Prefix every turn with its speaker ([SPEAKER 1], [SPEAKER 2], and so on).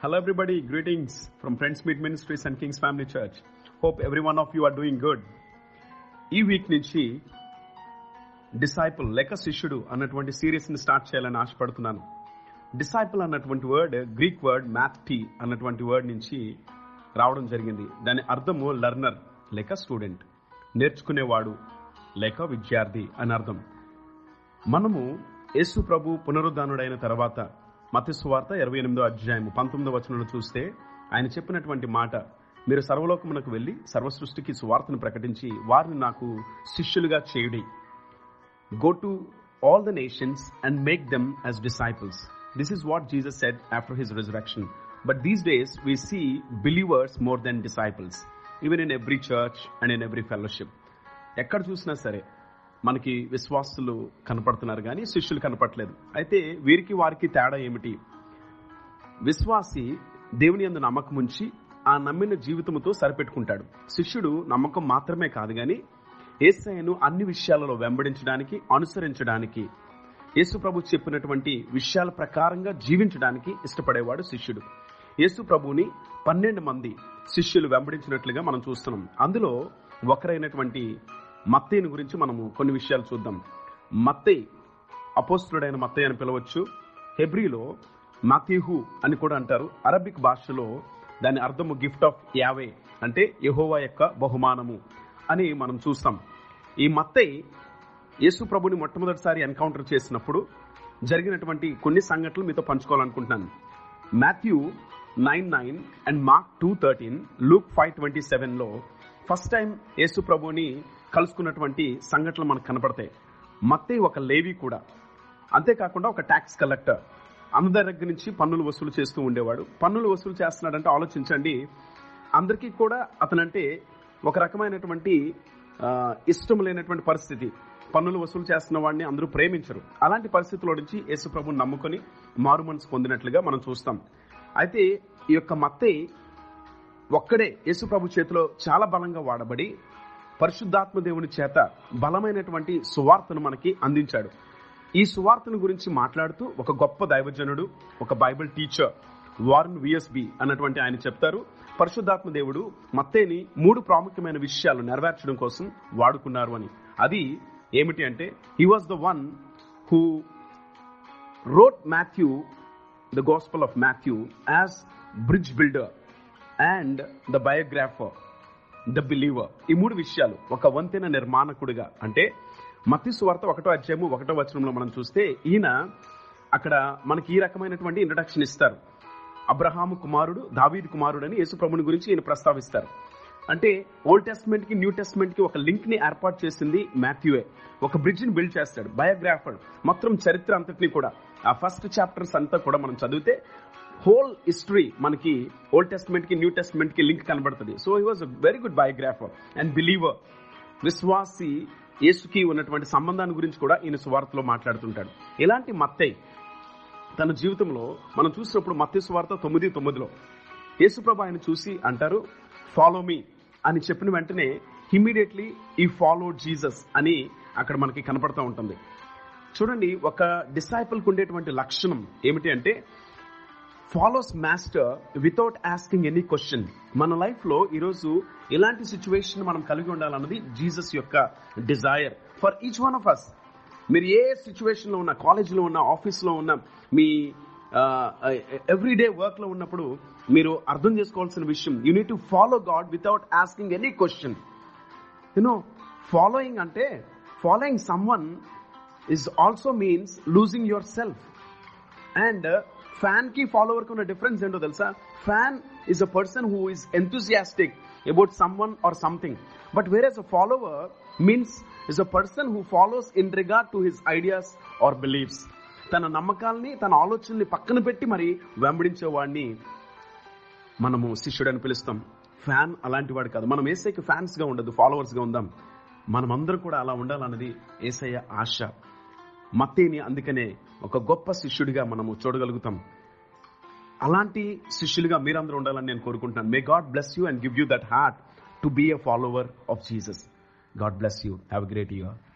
[SPEAKER 1] Hello, everybody. Greetings from Friends Meet Ministries and King's Family Church. Hope every one of you are doing good. ఈ week నుంచి disciple లేక శిష్యుడు అన్నటువంటి సిరీస్ని start చేయాలని ఆశపడుతున్నాను డిసైపుల్ అన్నటువంటి వర్డ్ గ్రీక్ వర్డ్ మ్యాథ్ టీ అన్నటువంటి వర్డ్ నుంచి రావడం జరిగింది దాని అర్థము లర్నర్ లేక స్టూడెంట్ నేర్చుకునేవాడు లేక విద్యార్థి అని అర్థం మనము యేసు ప్రభు పునరుద్ధానుడైన తర్వాత మత ఇరవై ఎనిమిదో అధ్యాయము పంతొమ్మిదో వచనంలో చూస్తే ఆయన చెప్పినటువంటి మాట మీరు సర్వలోకమునకు వెళ్ళి సర్వసృష్టికి సువార్తను ప్రకటించి వారిని నాకు శిష్యులుగా చేయుడి. Go to all the nations and make them as disciples this is what Jesus said after his resurrection but these days we see believers more than disciples even in every church and in every fellowship ఎక్కడ చూసినా సరే మనకి విశ్వాసులు కనపడుతున్నారు కానీ శిష్యులు కనపడలేదు అయితే వీరికి వారికి తేడా ఏమిటి? విశ్వాసి దేవుని అందు నమ్మకం ఉంచి ఆ నమ్మిన జీవితముతో సరిపెట్టుకుంటాడు. శిష్యుడు నమ్మకం మాత్రమే కాదు కానీ ఏసయ్యను అన్ని విషయాలలో వెంబడించడానికి అనుసరించడానికి యేసు ప్రభు చెప్పినటువంటి విషయాల ప్రకారంగా జీవించడానికి ఇష్టపడేవాడు శిష్యుడు. యేసు ప్రభుని పన్నెండు మంది శిష్యులు వెంబడించినట్లుగా మనం చూస్తున్నాం. అందులో ఒకరైనటువంటి మత్తయ్యని గురించి మనము కొన్ని విషయాలు చూద్దాం. మత్తయ్య అపోస్తుడైన మత్తయ్య అని పిలవచ్చు. హెబ్రిలో మతిహు అని కూడా అంటారు. అరబిక్ భాషలో దాని అర్థము గిఫ్ట్ ఆఫ్ యావే అంటే యహోవా యొక్క బహుమానము అని మనం చూస్తాం. ఈ మత్తయ్య యేసు ప్రభుని మొట్టమొదటిసారి ఎన్కౌంటర్ చేసినప్పుడు జరిగినటువంటి కొన్ని సంఘటనలు మీతో పంచుకోవాలనుకుంటున్నాను. Matthew nine nine and Mark two thirteen Luke five twenty సెవెన్లో ఫస్ట్ టైం యేసు ప్రభుని కలుసుకున్నటువంటి సంఘటనలు మనకు కనపడతాయి. మత్తే ఒక లేవి కూడా. అంతేకాకుండా ఒక ట్యాక్స్ కలెక్టర్ అందరి దగ్గర నుంచి పన్నులు వసూలు చేస్తూ ఉండేవాడు. పన్నులు వసూలు చేస్తున్నాడంటే ఆలోచించండి. అందరికీ కూడా అతనంటే ఒక రకమైనటువంటి ఇష్టం లేనటువంటి పరిస్థితి. పన్నులు వసూలు చేస్తున్న వాడిని అందరూ ప్రేమించరు. అలాంటి పరిస్థితుల్లో నుంచి యేసు ప్రభుని నమ్ముకొని మారు మనసు పొందినట్లుగా మనం చూస్తాం. అయితే ఈ యొక్క మత్తే ఒక్కడే యేసు ప్రభు చేతిలో చాలా బలంగా వాడబడి పరిశుద్ధాత్మ దేవుని చేత బలమైనటువంటి సువార్తను మనకి అందించాడు. ఈ సువార్తను గురించి మాట్లాడుతూ ఒక గొప్ప దైవజనుడు ఒక బైబిల్ టీచర్ వారన్ విఎస్బి అన్నటువంటి ఆయన చెప్తారు. పరిశుద్ధాత్మ దేవుడు మత్తేని మూడు ప్రాముఖ్యమైన విషయాలు నెరవేర్చడం కోసం వాడుకున్నారు అని. అది ఏమిటి అంటే he was the one who wrote Matthew the gospel of Matthew as bridge builder and the biographer the believer ఈ మూడు విషయాలు ఒక వంతెన నిర్మాణకుడిగా అంటే మతి సువార్త ఒకటో అధ్యాయము ఒకటో వచనంలో మనం చూస్తే ఈయన అక్కడ మనకి ఈ రకమైనటువంటి ఇంట్రడక్షన్ ఇస్తారు. అబ్రహాము కుమారుడు దావీద్ కుమారుడు అని యేసుప్రభుని గురించి ఈయన ప్రస్తావిస్తారు. అంటే ఓల్డ్ టెస్ట్మెంట్కి న్యూ టెస్ట్మెంట్కి ఒక లింక్ని ఏర్పాటు చేసింది మాథ్యూఏ ఒక బ్రిడ్జ్ని బిల్డ్ చేస్తాడు బయోగ్రాఫర్ మొత్తం చరిత్ర అంతటిని కూడా. ఆ ఫస్ట్ చాప్టర్స్ అంతా కూడా మనం చదివితే హోల్ హిస్టరీ మనకి ఓల్డ్ టెస్ట్మెంట్కి న్యూ టెస్ట్మెంట్కి లింక్ కనబడుతుంది. So he was very good biographer and believer. విశ్వాసి యేసుకి ఉన్నటువంటి సంబంధాన్ని గురించి కూడా ఈయన సువార్తలో మాట్లాడుతుంటాడు. ఇలాంటి మత్తయ్య తన జీవితంలో మనం చూసినప్పుడు మత్స్య సువార్త తొమ్మిది తొమ్మిదిలో యేసుప్రభ ఆయన చూసి అంటారు ఫాలో మీ అని చెప్పిన వెంటనే ఇమ్మీడియట్లీ ఈ ఫాలో జీసస్ అని అక్కడ మనకి కనపడతా ఉంటుంది. చూడండి ఒక డిసైపుల్కి ఉండేటువంటి లక్షణం ఏమిటి అంటే follows master without asking any question మన లైఫ్లో ఈరోజు ఇలాంటి సిచ్యువేషన్ మనం కలిగి ఉండాలన్నది జీసస్ యొక్క desire for each one of us మీరు ఏ సిచ్యువేషన్లో ఉన్నా కాలేజీలో ఉన్న ఆఫీస్లో ఉన్న మీ ఎవ్రీడే వర్క్లో ఉన్నప్పుడు మీరు అర్థం చేసుకోవాల్సిన విషయం you need to follow God without asking any question you know following అంటే following some one is also means losing your self and ఫ్యాన్కి ఫాలోవర్కి ఉన్న డిఫరెన్స్ ఏంటో తెలుసా fan is a person who is enthusiastic about some one or something but where as a follower means is a person who follows in regard to his ideas or beliefs తన నమ్మకాల్ని తన ఆలోచనల్ని పక్కన పెట్టి మరి వెంబడించేవాడిని మనము శిష్యుడని పిలుస్తాం. ఫ్యాన్ అలాంటి వాడు కాదు. మనం ఏసైకి ఫ్యాన్స్గా ఉండదు ఫాలోవర్స్గా ఉందాం. మనమందరం కూడా అలా ఉండాలన్నది ఏసయ్య ఆశ. మత్తేని అందుకనే ఒక గొప్ప శిష్యుడిగా మనము చూడగలుగుతాం. అలాంటి శిష్యులుగా మీరందరూ ఉండాలని నేను కోరుకుంటున్నాను. May God bless you and give you that heart to be a follower of Jesus God bless you have great year